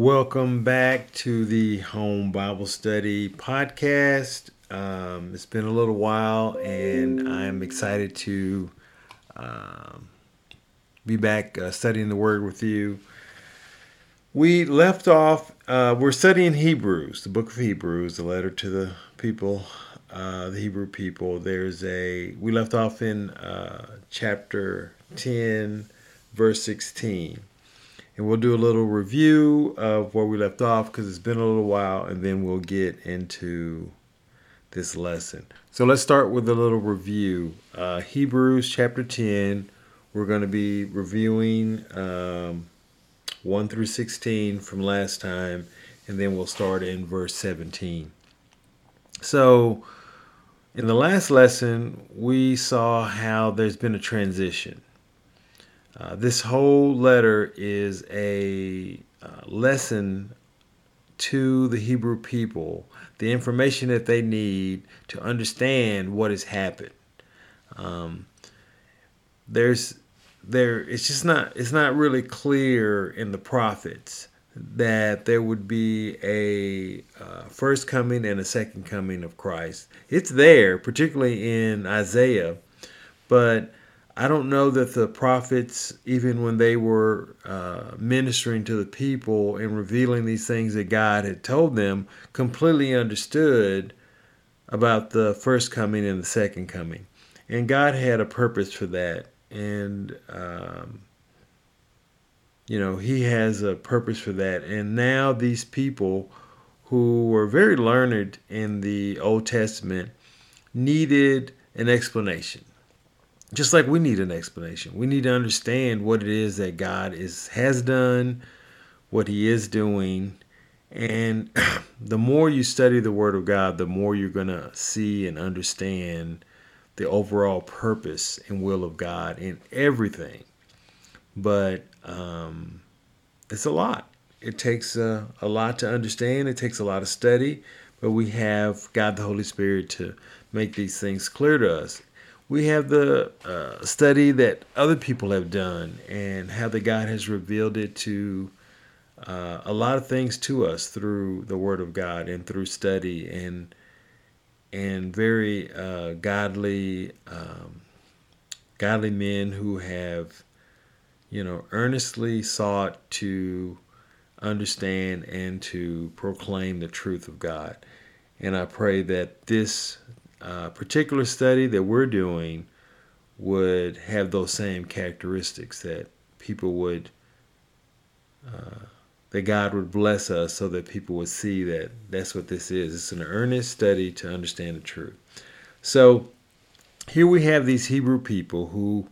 Welcome back to the Home Bible Study podcast. Um, it's been a little while, and I'm excited to um, be back uh, studying the Word with you. We left off, uh, we're studying Hebrews, the book of Hebrews, the letter to the people, uh, the Hebrew people. There's a, we left off in uh, chapter 10, verse 16 and we'll do a little review of where we left off because it's been a little while, and then we'll get into this lesson. So let's start with a little review. Uh, Hebrews chapter 10, we're going to be reviewing um, 1 through 16 from last time, and then we'll start in verse 17. So, in the last lesson, we saw how there's been a transition. Uh, this whole letter is a uh, lesson to the Hebrew people, the information that they need to understand what has happened. Um, there's there it's just not it's not really clear in the prophets that there would be a uh, first coming and a second coming of Christ. It's there, particularly in Isaiah, but I don't know that the prophets, even when they were uh, ministering to the people and revealing these things that God had told them, completely understood about the first coming and the second coming. And God had a purpose for that. And, um, you know, He has a purpose for that. And now these people who were very learned in the Old Testament needed an explanation just like we need an explanation. We need to understand what it is that God is has done, what he is doing. And the more you study the word of God, the more you're going to see and understand the overall purpose and will of God in everything. But um, it's a lot. It takes a, a lot to understand. It takes a lot of study. But we have God the Holy Spirit to make these things clear to us we have the uh, study that other people have done and how the God has revealed it to uh, a lot of things to us through the Word of God and through study and and very uh, godly um, godly men who have you know earnestly sought to understand and to proclaim the truth of God. And I pray that this uh, particular study that we're doing would have those same characteristics that people would uh, that God would bless us so that people would see that that's what this is. It's an earnest study to understand the truth. So here we have these Hebrew people who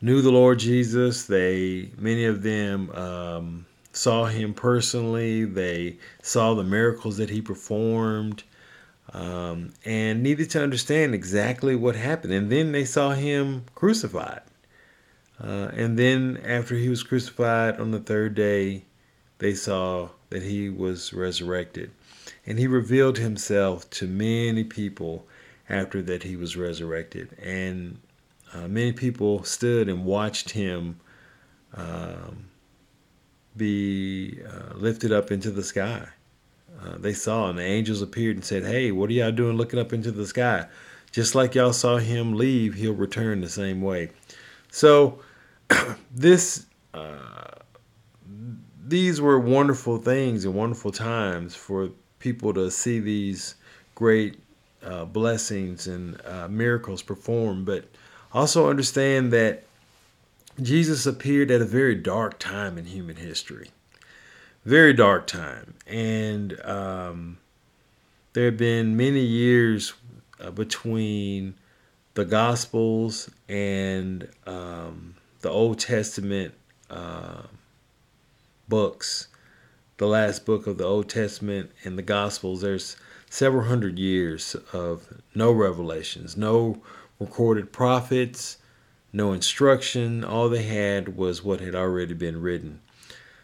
knew the Lord Jesus. They many of them um, saw him personally. They saw the miracles that he performed um, and needed to understand exactly what happened. And then they saw him crucified. Uh, and then after he was crucified on the third day, they saw that he was resurrected. And he revealed himself to many people after that he was resurrected. And uh, many people stood and watched him um, be uh, lifted up into the sky. Uh, they saw, and the angels appeared and said, Hey, what are y'all doing looking up into the sky? Just like y'all saw him leave, he'll return the same way. So, this, uh, these were wonderful things and wonderful times for people to see these great uh, blessings and uh, miracles performed, but also understand that Jesus appeared at a very dark time in human history very dark time. And um, there have been many years uh, between the Gospels and um, the Old Testament uh, books. The last book of the Old Testament and the Gospels, there's several hundred years of no revelations, no recorded prophets, no instruction. All they had was what had already been written.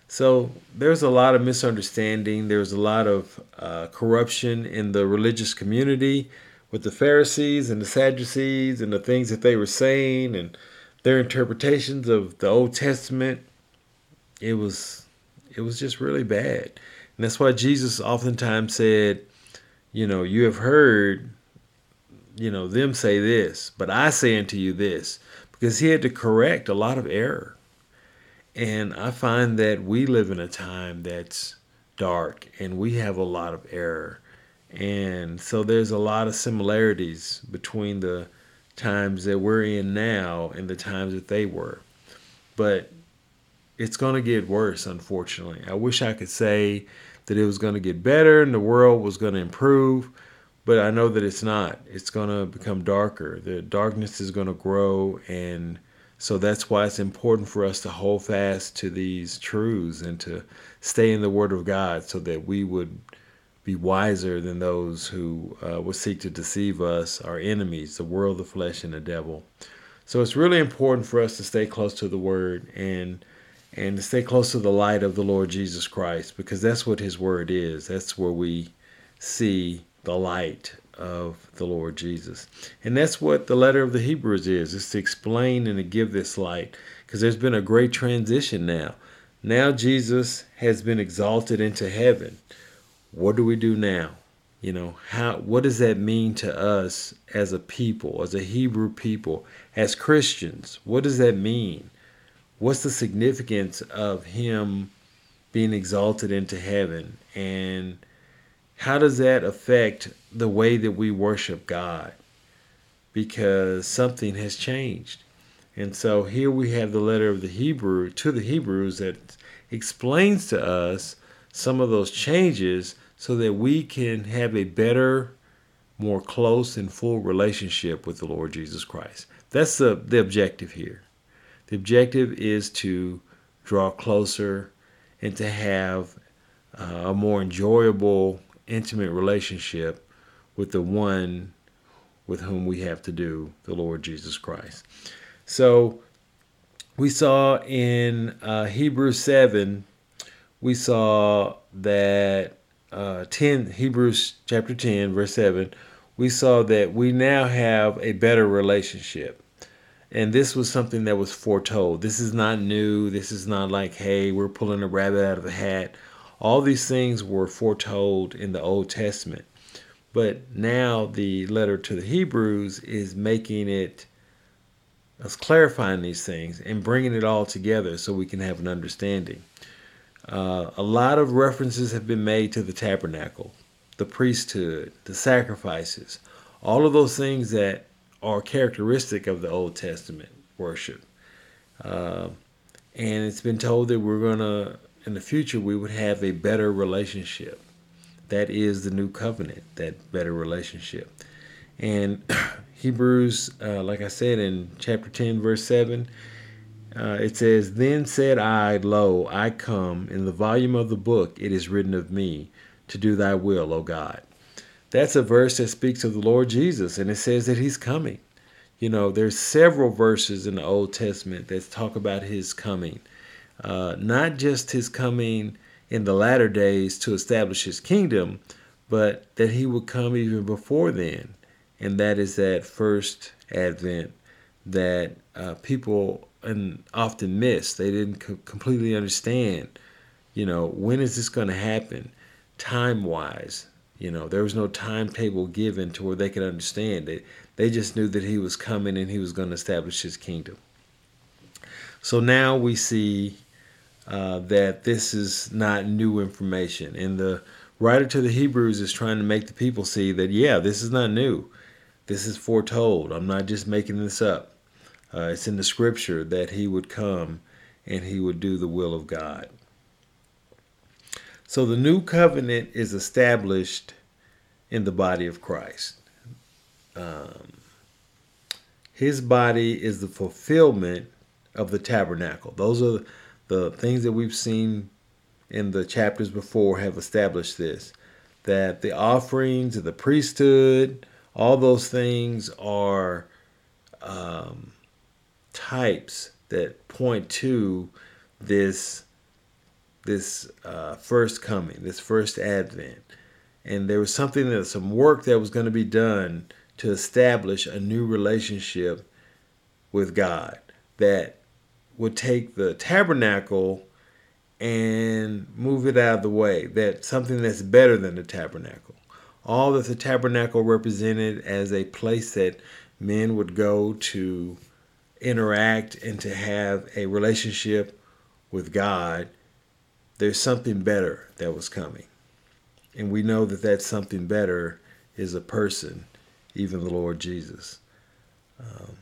So there's a lot of misunderstanding. There's a lot of uh, corruption in the religious community with the Pharisees and the Sadducees and the things that they were saying and their interpretations of the Old Testament. It was It was just really bad. And that's why Jesus oftentimes said, you know, you have heard, you know, them say this, but I say unto you this, because he had to correct a lot of error. And I find that we live in a time that's dark and we have a lot of error. And so there's a lot of similarities between the times that we're in now and the times that they were. But it's going to get worse, unfortunately. I wish I could say that it was going to get better and the world was going to improve, but I know that it's not. It's going to become darker. The darkness is going to grow, and so that's why it's important for us to hold fast to these truths and to stay in the Word of God so that we would be wiser than those who uh, would seek to deceive us, our enemies, the world, the flesh, and the devil. So it's really important for us to stay close to the Word and and to stay close to the light of the Lord Jesus Christ because that's what His Word is. That's where we see the light of the Lord Jesus. And that's what the letter of the Hebrews is, is to explain and to give this light because there's been a great transition now. Now Jesus has been exalted into heaven what do we do now? You know, how what does that mean to us as a people, as a Hebrew people, as Christians? What does that mean? What's the significance of him being exalted into heaven and how does that affect the way that we worship God? Because something has changed. And so here we have the letter of the Hebrew to the Hebrews that explains to us some of those changes so that we can have a better, more close and full relationship with the Lord Jesus Christ. That's the, the objective here. The objective is to draw closer and to have uh, a more enjoyable, intimate relationship with the one with whom we have to do, the Lord Jesus Christ. So we saw in uh, Hebrews 7, we saw that uh, 10, Hebrews chapter 10, verse 7, we saw that we now have a better relationship. And this was something that was foretold. This is not new. This is not like, hey, we're pulling a rabbit out of the hat. All these things were foretold in the Old Testament. But now the letter to the Hebrews is making it, clarifying these things and bringing it all together so we can have an understanding. Uh, a lot of references have been made to the tabernacle, the priesthood, the sacrifices, all of those things that are characteristic of the Old Testament worship. Uh, and it's been told that we're going to, in the future, we would have a better relationship. That is the new covenant, that better relationship. And Hebrews, uh, like I said in chapter 10, verse 7, uh, it says, Then said I, Lo, I come. In the volume of the book it is written of me, to do thy will, O God. That's a verse that speaks of the Lord Jesus, and it says that he's coming. You know, there's several verses in the Old Testament that talk about his coming. Uh, not just his coming in the latter days to establish his kingdom, but that he would come even before then. And that is that first advent that uh, people and often miss. They didn't co- completely understand, you know, when is this going to happen time wise? You know, there was no timetable given to where they could understand it. They just knew that he was coming and he was going to establish his kingdom. So now we see uh, that this is not new information. And the writer to the Hebrews is trying to make the people see that, yeah, this is not new. This is foretold. I'm not just making this up. Uh, it's in the scripture that he would come and he would do the will of God. So the new covenant is established in the body of Christ. Um, his body is the fulfillment of the tabernacle. Those are the things that we've seen in the chapters before have established this that the offerings of the priesthood, all those things are um, types that point to this this uh, first coming, this first advent. And there was something that some work that was going to be done to establish a new relationship with God that would take the tabernacle and move it out of the way. That something that's better than the tabernacle. All that the tabernacle represented as a place that men would go to interact and to have a relationship with God, there's something better that was coming. And we know that that something better is a person, even the Lord Jesus. Um,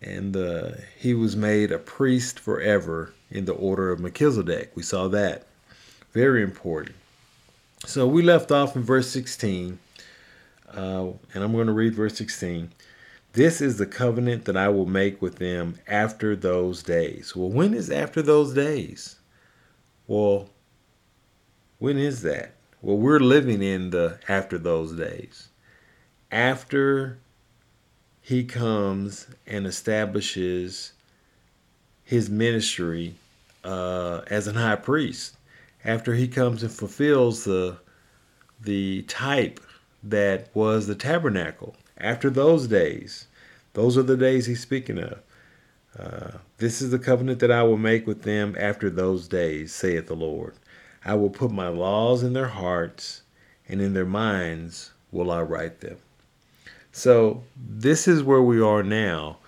and uh, he was made a priest forever in the order of Melchizedek. We saw that. Very important. So we left off in verse 16, uh, and I'm going to read verse 16. This is the covenant that I will make with them after those days. Well, when is after those days? Well, when is that? Well, we're living in the after those days. After he comes and establishes his ministry uh, as an high priest, after he comes and fulfills the the type that was the tabernacle after those days. Those are the days he's speaking of. Uh, this is the covenant that I will make with them after those days, saith the Lord. I will put my laws in their hearts, and in their minds will I write them. So, this is where we are now.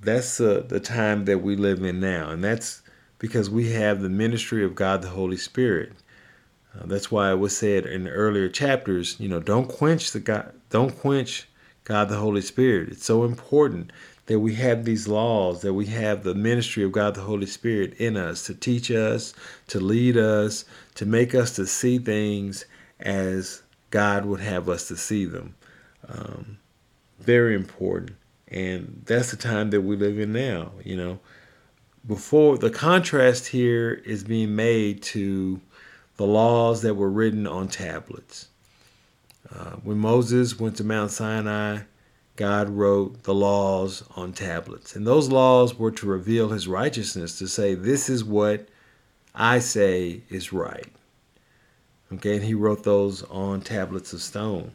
That's uh, the time that we live in now. And that's because we have the ministry of God the Holy Spirit. Uh, that's why it was said in the earlier chapters, you know, don't quench the God, don't quench God the Holy Spirit. It's so important that we have these laws, that we have the ministry of God the Holy Spirit in us to teach us, to lead us, to make us to see things as God would have us to see them. Um, very important. And that's the time that we live in now, you know. Before the contrast here is being made to the laws that were written on tablets. Uh, when Moses went to Mount Sinai, God wrote the laws on tablets. And those laws were to reveal his righteousness, to say, this is what I say is right. Okay, and he wrote those on tablets of stone.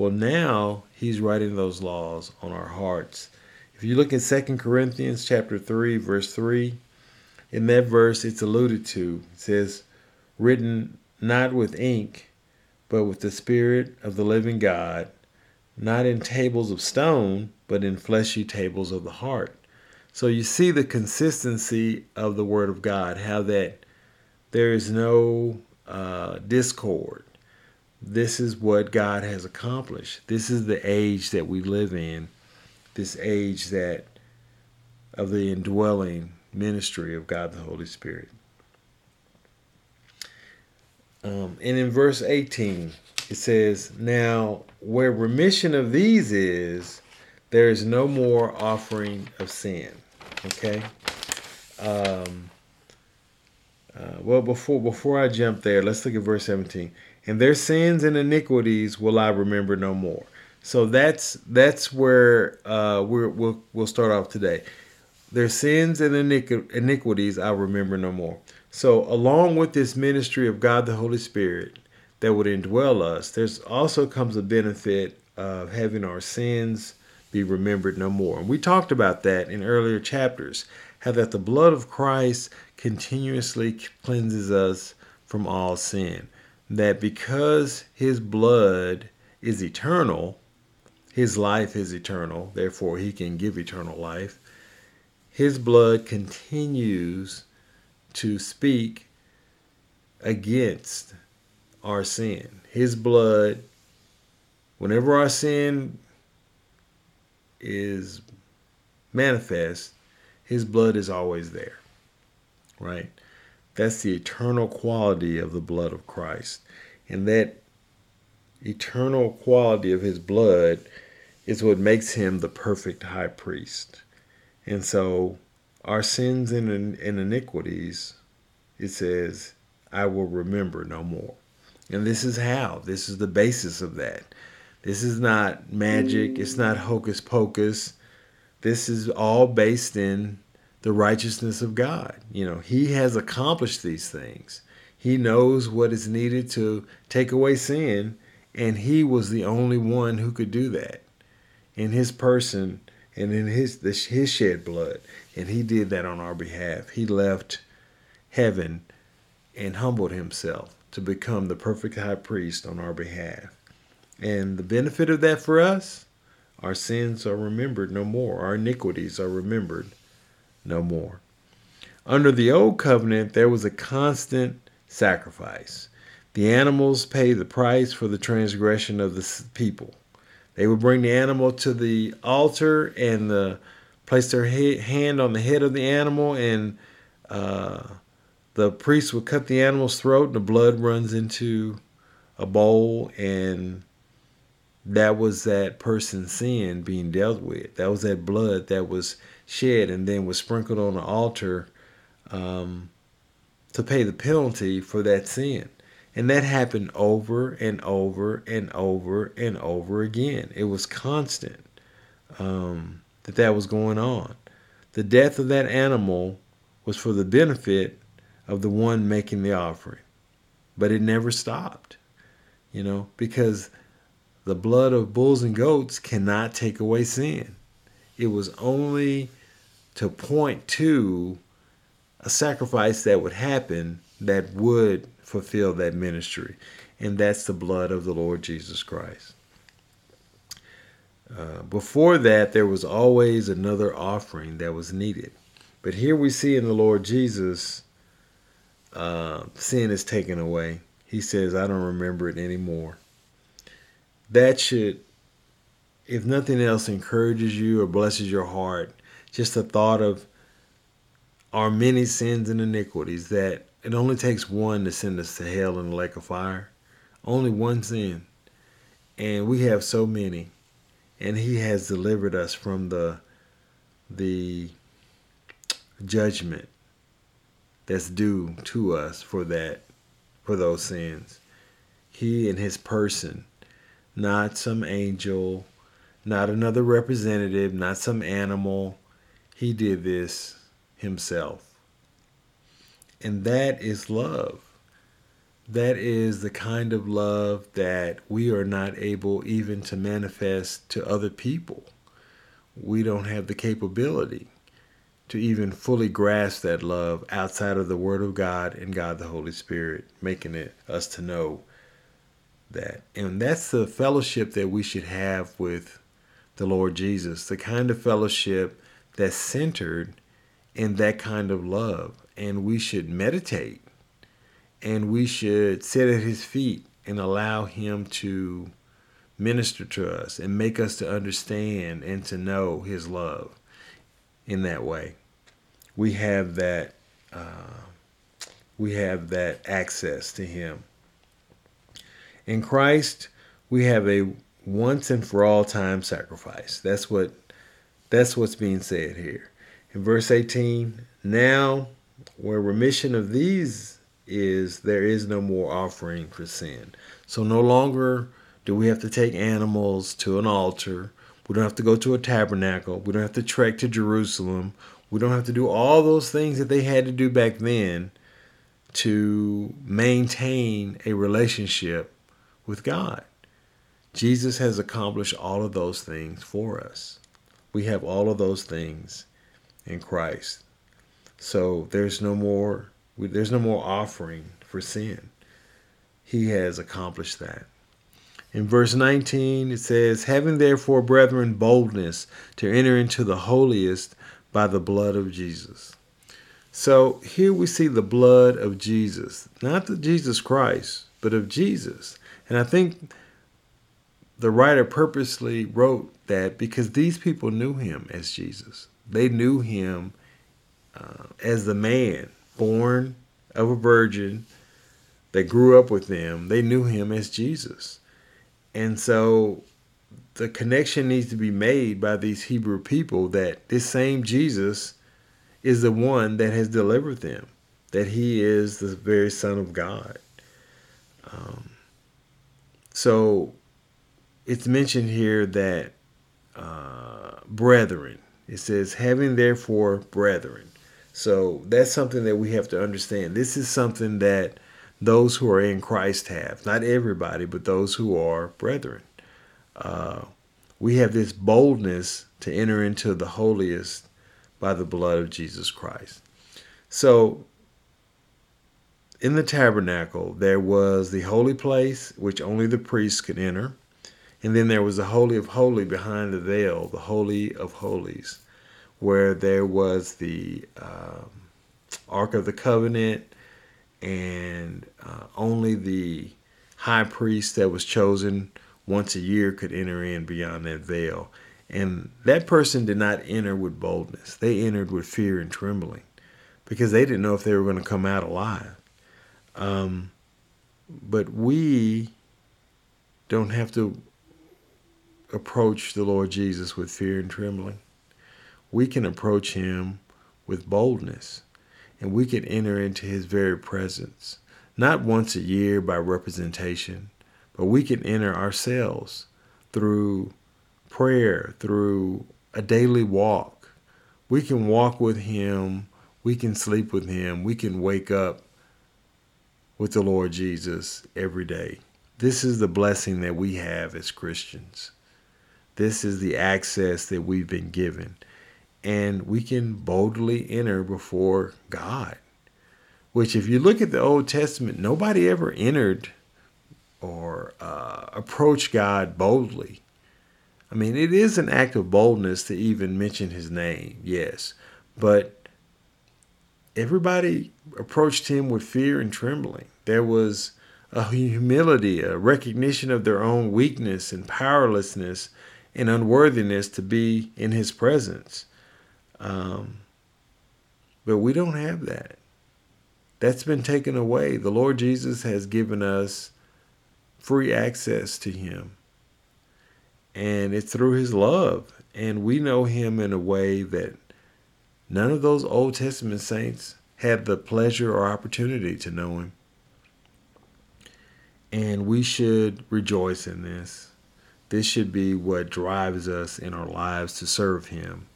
Well, now he's writing those laws on our hearts. If you look at 2 Corinthians chapter 3, verse 3, in that verse it's alluded to. It says, written not with ink, but with the Spirit of the living God, not in tables of stone, but in fleshy tables of the heart. So you see the consistency of the Word of God, how that there is no uh, discord. This is what God has accomplished. This is the age that we live in, this age that of the indwelling ministry of God the Holy Spirit. Um, and in verse 18, it says, Now where remission of these is, there is no more offering of sin. Okay? Um, uh, well, before before I jump there, let's look at verse 17. And their sins and iniquities will I remember no more. So that's that's where uh, we're, we'll we'll start off today. Their sins and iniquities I remember no more. So, along with this ministry of God the Holy Spirit that would indwell us, there's also comes a benefit of having our sins be remembered no more. And we talked about that in earlier chapters, how that the blood of Christ continuously cleanses us from all sin. That because his blood is eternal, his life is eternal, therefore he can give eternal life. His blood continues to speak against our sin. His blood, whenever our sin is manifest, his blood is always there. Right? That's the eternal quality of the blood of Christ. And that eternal quality of his blood is what makes him the perfect high priest. And so our sins and, and iniquities, it says, I will remember no more. And this is how. This is the basis of that. This is not magic. It's not hocus pocus. This is all based in the righteousness of God. You know, He has accomplished these things. He knows what is needed to take away sin, and He was the only one who could do that in His person and in His His shed blood and he did that on our behalf. He left heaven and humbled himself to become the perfect high priest on our behalf. And the benefit of that for us, our sins are remembered no more, our iniquities are remembered no more. Under the old covenant, there was a constant sacrifice. The animals paid the price for the transgression of the people. They would bring the animal to the altar and the, place their hand on the head of the animal, and uh, the priest would cut the animal's throat, and the blood runs into a bowl, and that was that person's sin being dealt with. That was that blood that was shed and then was sprinkled on the altar um, to pay the penalty for that sin. And that happened over and over and over and over again. It was constant um, that that was going on. The death of that animal was for the benefit of the one making the offering. But it never stopped, you know, because the blood of bulls and goats cannot take away sin. It was only to point to a sacrifice that would happen that would fulfill that ministry. And that's the blood of the Lord Jesus Christ. Uh, before that, there was always another offering that was needed. But here we see in the Lord Jesus, uh, sin is taken away. He says, I don't remember it anymore. That should, if nothing else, encourages you or blesses your heart. Just the thought of our many sins and iniquities that it only takes one to send us to hell in the lake of fire. Only one sin. And we have so many. And he has delivered us from the the judgment that's due to us for that for those sins. He and his person, not some angel, not another representative, not some animal. He did this himself. And that is love. That is the kind of love that we are not able even to manifest to other people. We don't have the capability to even fully grasp that love outside of the Word of God and God the Holy Spirit, making it us to know that. And that's the fellowship that we should have with the Lord Jesus, the kind of fellowship that's centered in that kind of love. And we should meditate and we should sit at his feet and allow him to minister to us and make us to understand and to know his love in that way. We have that uh, we have that access to him. In Christ, we have a once and for all time sacrifice. That's what that's what's being said here. In verse 18, now where remission of these is, there is no more offering for sin. So no longer do we have to take animals to an altar. We don't have to go to a tabernacle. We don't have to trek to Jerusalem. We don't have to do all those things that they had to do back then to maintain a relationship with God. Jesus has accomplished all of those things for us. We have all of those things in Christ. So there's no more there's no more offering for sin. He has accomplished that. In verse 19 it says, "Having therefore brethren boldness to enter into the holiest by the blood of Jesus." So here we see the blood of Jesus, not the Jesus Christ, but of Jesus. And I think the writer purposely wrote that because these people knew him as Jesus. They knew him uh, as the man born of a virgin that grew up with them. They knew him as Jesus. And so the connection needs to be made by these Hebrew people that this same Jesus is the one that has delivered them, that he is the very Son of God. Um, so it's mentioned here that uh, brethren, it says, having therefore brethren. So that's something that we have to understand. This is something that those who are in Christ have. Not everybody, but those who are brethren. Uh, we have this boldness to enter into the holiest by the blood of Jesus Christ. So in the tabernacle, there was the holy place, which only the priests could enter. And then there was the Holy of Holies behind the veil, the Holy of Holies, where there was the um, Ark of the Covenant, and uh, only the high priest that was chosen once a year could enter in beyond that veil. And that person did not enter with boldness. They entered with fear and trembling because they didn't know if they were going to come out alive. Um, but we don't have to approach the Lord Jesus with fear and trembling. We can approach him with boldness and we can enter into his very presence, not once a year by representation, but we can enter ourselves through prayer, through a daily walk. We can walk with him, we can sleep with him, we can wake up with the Lord Jesus every day. This is the blessing that we have as Christians. This is the access that we've been given. And we can boldly enter before God. Which, if you look at the Old Testament, nobody ever entered or uh, approached God boldly. I mean, it is an act of boldness to even mention his name, yes. But everybody approached him with fear and trembling. There was a humility, a recognition of their own weakness and powerlessness and unworthiness to be in his presence. Um, but we don't have that. That's been taken away. The Lord Jesus has given us free access to him. And it's through his love. And we know him in a way that none of those Old Testament saints had the pleasure or opportunity to know him. And we should rejoice in this. This should be what drives us in our lives to serve Him,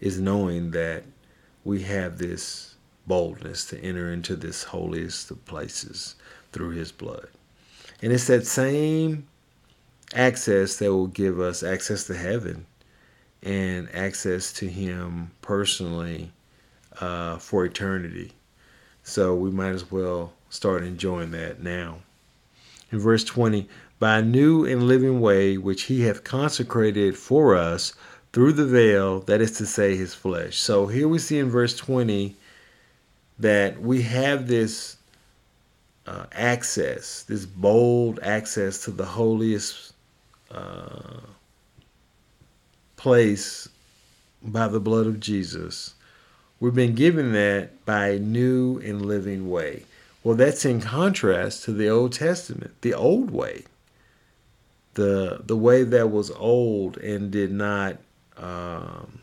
is knowing that we have this boldness to enter into this holiest of places through His blood. And it's that same access that will give us access to heaven and access to Him personally uh, for eternity. So we might as well start enjoying that now. In verse 20, by a new and living way which he hath consecrated for us through the veil, that is to say, his flesh. So here we see in verse 20 that we have this uh, access, this bold access to the holiest uh, place by the blood of Jesus. We've been given that by a new and living way. Well, that's in contrast to the Old Testament, the old way the the way that was old and did not um,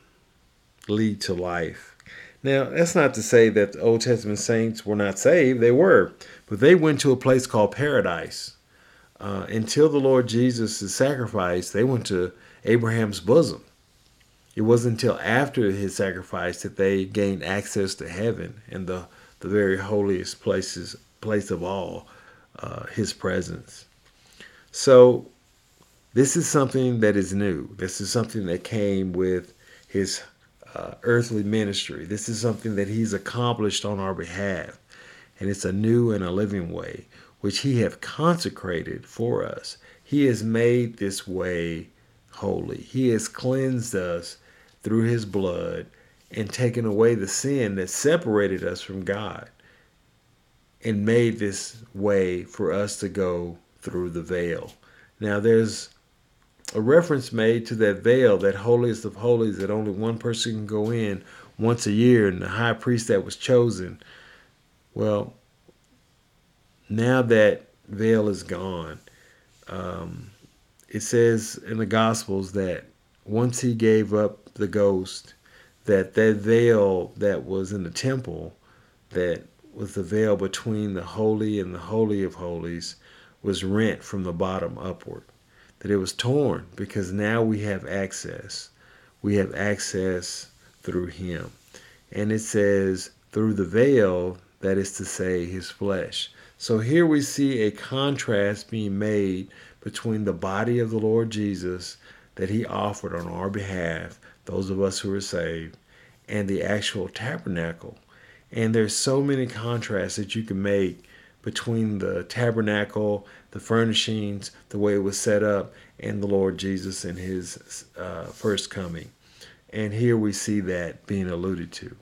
lead to life. Now, that's not to say that the Old Testament saints were not saved; they were, but they went to a place called paradise. Uh, until the Lord Jesus' sacrifice, they went to Abraham's bosom. It wasn't until after his sacrifice that they gained access to heaven and the, the very holiest places, place of all, uh, his presence. So this is something that is new. This is something that came with his uh, earthly ministry. This is something that he's accomplished on our behalf. And it's a new and a living way, which he hath consecrated for us. He has made this way holy. He has cleansed us through his blood and taken away the sin that separated us from God and made this way for us to go through the veil. Now, there's a reference made to that veil, that holiest of holies, that only one person can go in once a year, and the high priest that was chosen. Well, now that veil is gone, um, it says in the Gospels that once he gave up the ghost, that that veil that was in the temple, that was the veil between the holy and the holy of holies, was rent from the bottom upward that it was torn because now we have access. We have access through him. And it says, through the veil, that is to say, his flesh. So here we see a contrast being made between the body of the Lord Jesus that he offered on our behalf, those of us who are saved, and the actual tabernacle. And there's so many contrasts that you can make between the tabernacle, the furnishings, the way it was set up, and the Lord Jesus and his uh, first coming. And here we see that being alluded to.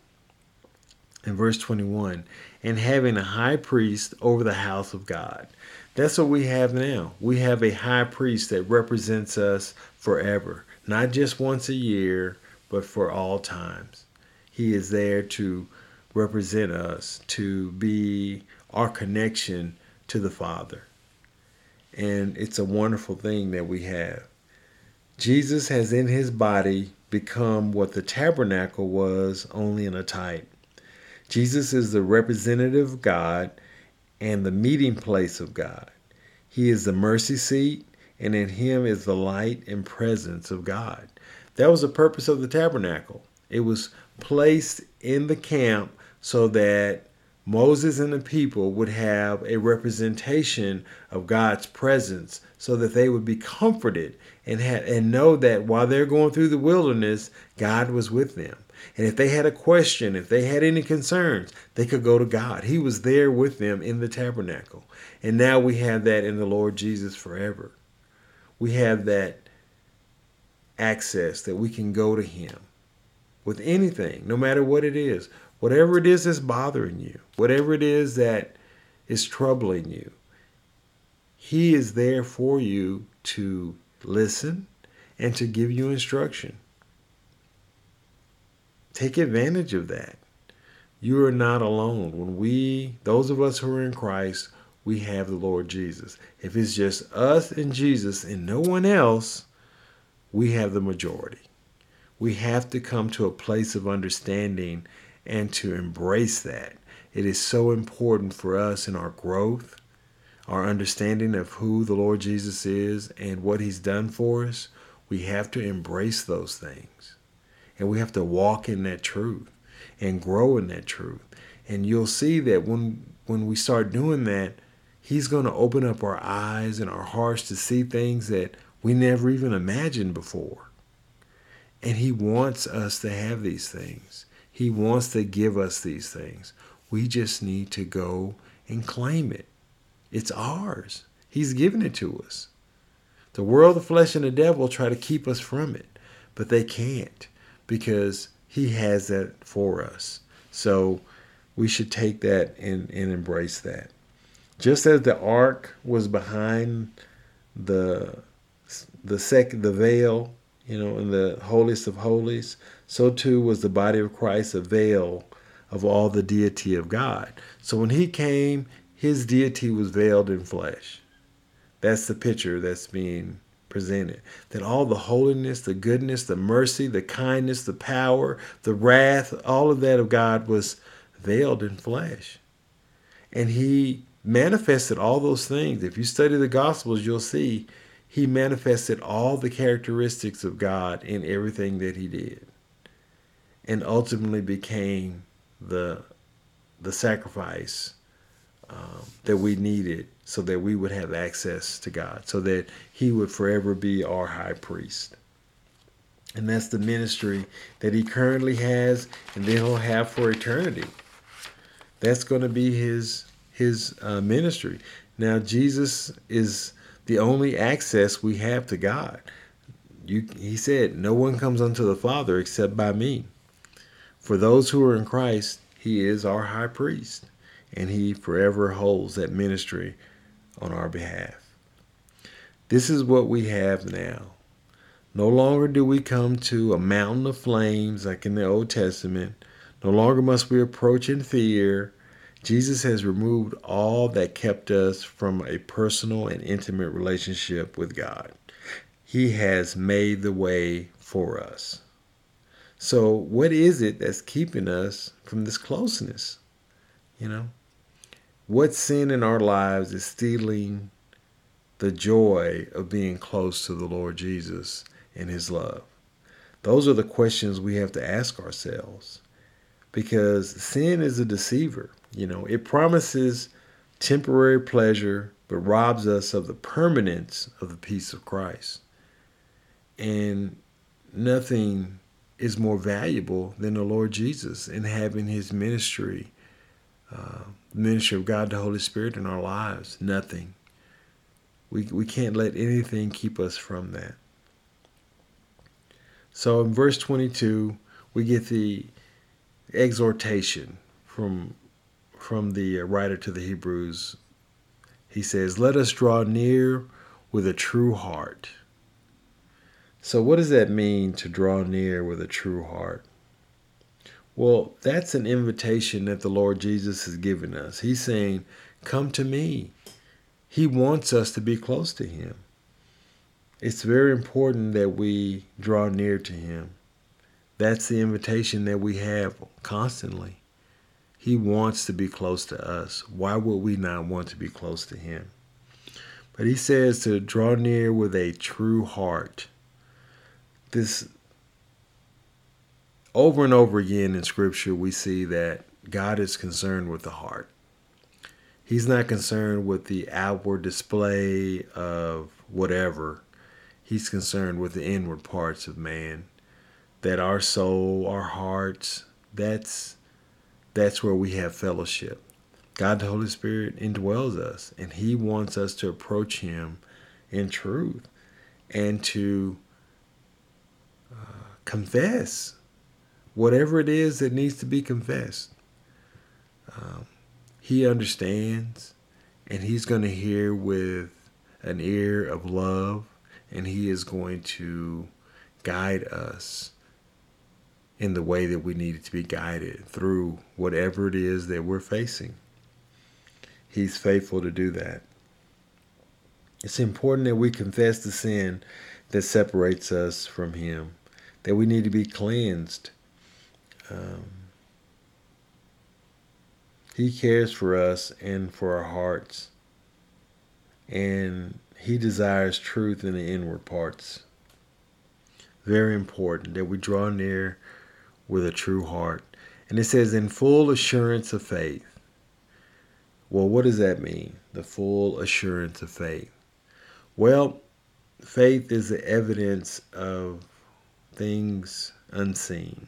In verse 21, and having a high priest over the house of God. That's what we have now. We have a high priest that represents us forever, not just once a year, but for all times. He is there to represent us, to be our connection to the Father. And it's a wonderful thing that we have. Jesus has in his body become what the tabernacle was, only in a type. Jesus is the representative of God and the meeting place of God. He is the mercy seat, and in him is the light and presence of God. That was the purpose of the tabernacle. It was placed in the camp so that Moses and the people would have a representation of God's presence so that they would be comforted and had, and know that while they're going through the wilderness, God was with them. And if they had a question, if they had any concerns, they could go to God. He was there with them in the tabernacle. And now we have that in the Lord Jesus forever. We have that access that we can go to Him with anything, no matter what it is. Whatever it is that's bothering you, whatever it is that is troubling you, He is there for you to listen and to give you instruction. Take advantage of that. You are not alone. When we, those of us who are in Christ, we have the Lord Jesus. If it's just us and Jesus and no one else, we have the majority. We have to come to a place of understanding and to embrace that. It is so important for us in our growth, our understanding of who the Lord Jesus is and what he's done for us. We have to embrace those things. And we have to walk in that truth and grow in that truth. And you'll see that when when we start doing that, he's going to open up our eyes and our hearts to see things that we never even imagined before. And he wants us to have these things. He wants to give us these things. We just need to go and claim it. It's ours. He's given it to us. The world, the flesh, and the devil try to keep us from it, but they can't because He has that for us. So we should take that and, and embrace that. Just as the ark was behind the the second the veil, you know, in the holiest of holies, so too was the body of Christ a veil of all the deity of God. So when he came, his deity was veiled in flesh. That's the picture that's being presented. That all the holiness, the goodness, the mercy, the kindness, the power, the wrath, all of that of God was veiled in flesh. And he manifested all those things. If you study the Gospels, you'll see he manifested all the characteristics of God in everything that he did and ultimately became the the sacrifice um, that we needed so that we would have access to God, so that He would forever be our high priest. And that's the ministry that He currently has, and then He'll have for eternity. That's going to be His His uh, ministry. Now, Jesus is the only access we have to God. You, he said, "No one comes unto the Father except by me." For those who are in Christ, he is our high priest, and he forever holds that ministry on our behalf. This is what we have now. No longer do we come to a mountain of flames like in the Old Testament. No longer must we approach in fear. Jesus has removed all that kept us from a personal and intimate relationship with God. He has made the way for us. So, what is it that's keeping us from this closeness? You know, what sin in our lives is stealing the joy of being close to the Lord Jesus and His love? Those are the questions we have to ask ourselves because sin is a deceiver. You know, it promises temporary pleasure but robs us of the permanence of the peace of Christ. And nothing is more valuable than the Lord Jesus and having his ministry uh, ministry of God, the Holy Spirit in our lives. Nothing. We, we can't let anything keep us from that. So in verse 22, we get the exhortation from from the writer to the Hebrews. He says, "Let us draw near with a true heart." So what does that mean to draw near with a true heart? Well, that's an invitation that the Lord Jesus has given us. He's saying, "Come to me." He wants us to be close to him. It's very important that we draw near to him. That's the invitation that we have constantly. He wants to be close to us. Why would we not want to be close to him? But he says to draw near with a true heart. This over and over again in scripture we see that God is concerned with the heart. He's not concerned with the outward display of whatever. He's concerned with the inward parts of man that our soul, our hearts, that's that's where we have fellowship. God the Holy Spirit indwells us and he wants us to approach him in truth and to uh, confess whatever it is that needs to be confessed. Um, he understands and he's going to hear with an ear of love and he is going to guide us in the way that we needed to be guided through whatever it is that we're facing. He's faithful to do that. It's important that we confess the sin that separates us from Him, that we need to be cleansed. Um, he cares for us and for our hearts, and He desires truth in the inward parts. Very important that we draw near with a true heart. And it says, in full assurance of faith. Well, what does that mean? The full assurance of faith. Well, faith is the evidence of things unseen.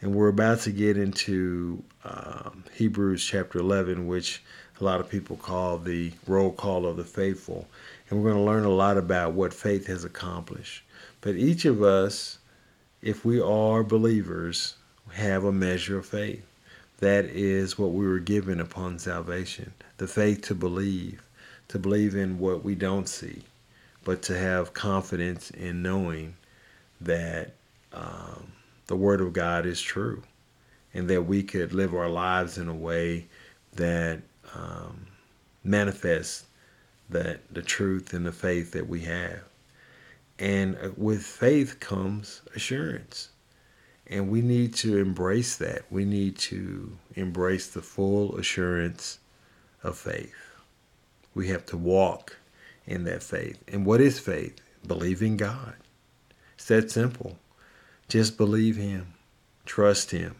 And we're about to get into um, Hebrews chapter 11, which a lot of people call the roll call of the faithful. And we're going to learn a lot about what faith has accomplished. But each of us if we are believers, have a measure of faith. That is what we were given upon salvation the faith to believe, to believe in what we don't see, but to have confidence in knowing that um, the Word of God is true and that we could live our lives in a way that um, manifests that the truth and the faith that we have. And uh, with faith comes assurance. And we need to embrace that. We need to embrace the full assurance of faith. We have to walk in that faith. And what is faith? Believing God. It's that simple. Just believe Him, trust Him.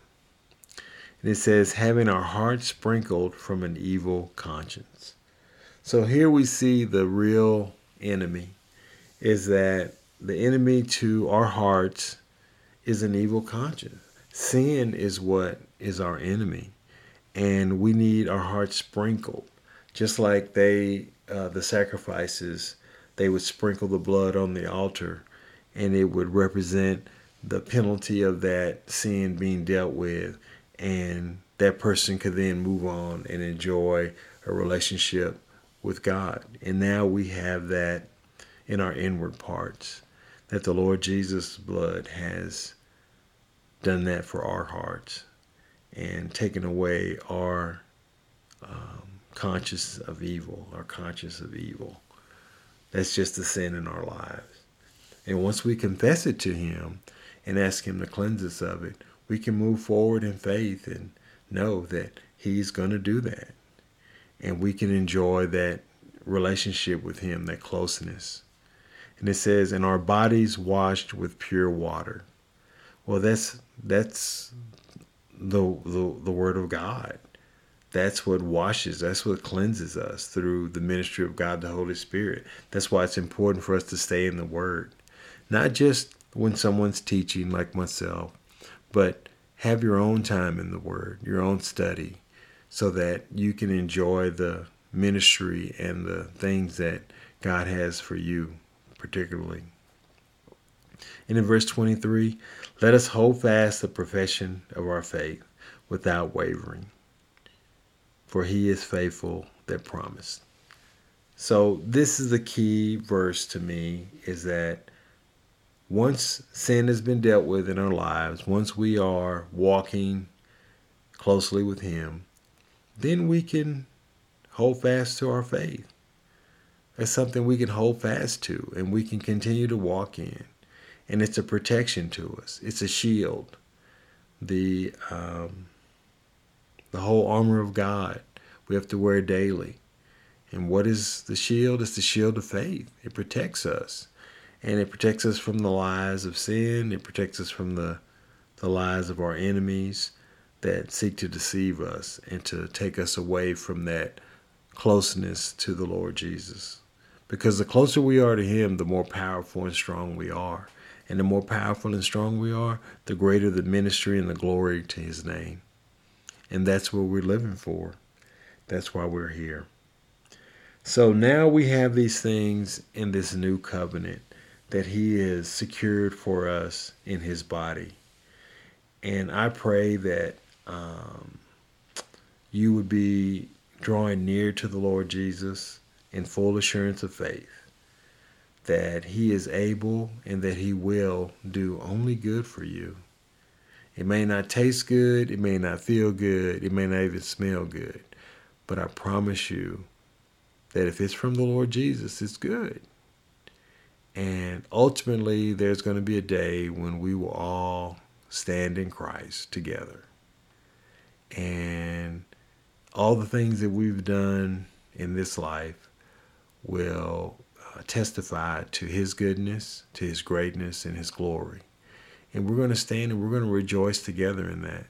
And it says, having our hearts sprinkled from an evil conscience. So here we see the real enemy is that the enemy to our hearts is an evil conscience. Sin is what is our enemy, and we need our hearts sprinkled, just like they uh, the sacrifices they would sprinkle the blood on the altar, and it would represent the penalty of that sin being dealt with, and that person could then move on and enjoy a relationship with God. And now we have that in our inward parts, that the Lord Jesus' blood has done that for our hearts and taken away our um, conscious of evil, our conscious of evil. That's just the sin in our lives. And once we confess it to Him and ask Him to cleanse us of it, we can move forward in faith and know that He's going to do that. And we can enjoy that relationship with Him, that closeness. And it says, "And our bodies washed with pure water." Well, that's that's the the, the word of God. That's what washes, that's what cleanses us through the ministry of God the Holy Spirit. That's why it's important for us to stay in the word. Not just when someone's teaching like myself, but have your own time in the word, your own study so that you can enjoy the ministry and the things that God has for you, particularly. And in verse 23, let us hold fast the profession of our faith without wavering, for he is faithful that promised. So this is the key verse to me is that once sin has been dealt with in our lives, once we are walking closely with him, then we can hold fast to our faith. That's something we can hold fast to and we can continue to walk in. And it's a protection to us. It's a shield. The um, the whole armor of God we have to wear daily. And what is the shield? It's the shield of faith. It protects us. And it protects us from the lies of sin. It protects us from the, the lies of our enemies that seek to deceive us and to take us away from that closeness to the Lord Jesus. Because the closer we are to Him, the more powerful and strong we are. And the more powerful and strong we are, the greater the ministry and the glory to His name. And that's what we're living for. That's why we're here. So now we have these things in this new covenant that He has secured for us in His body. And I pray that um, you would be drawing near to the Lord Jesus in full assurance of faith that He is able and that He will do only good for you. It may not taste good, it may not feel good, it may not even smell good, but I promise you that if it's from the Lord Jesus, it's good. And ultimately, there's going to be a day when we will all stand in Christ together. And all the things that we've done in this life will uh, testify to His goodness, to His greatness, and His glory. And we're going to stand and we're going to rejoice together in that.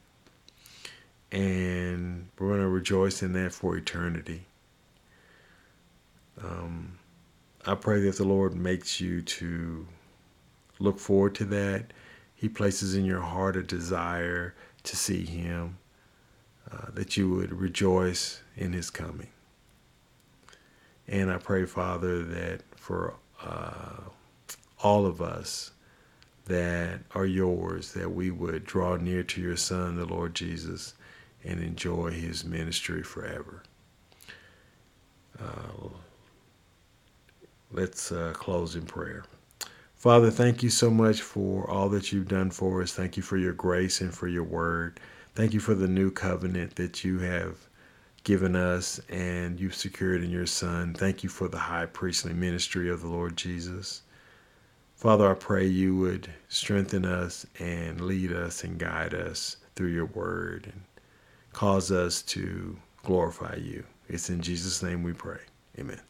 And we're going to rejoice in that for eternity. Um, I pray that the Lord makes you to look forward to that. He places in your heart a desire to see Him, uh, that you would rejoice in His coming. And I pray, Father, that for uh, all of us that are yours, that we would draw near to your Son, the Lord Jesus, and enjoy His ministry forever. Uh, Let's uh, close in prayer. Father, thank you so much for all that you've done for us. Thank you for your grace and for your word. Thank you for the new covenant that you have given us and you've secured in your Son. Thank you for the high priestly ministry of the Lord Jesus. Father, I pray you would strengthen us and lead us and guide us through your word and cause us to glorify you. It's in Jesus' name we pray. Amen.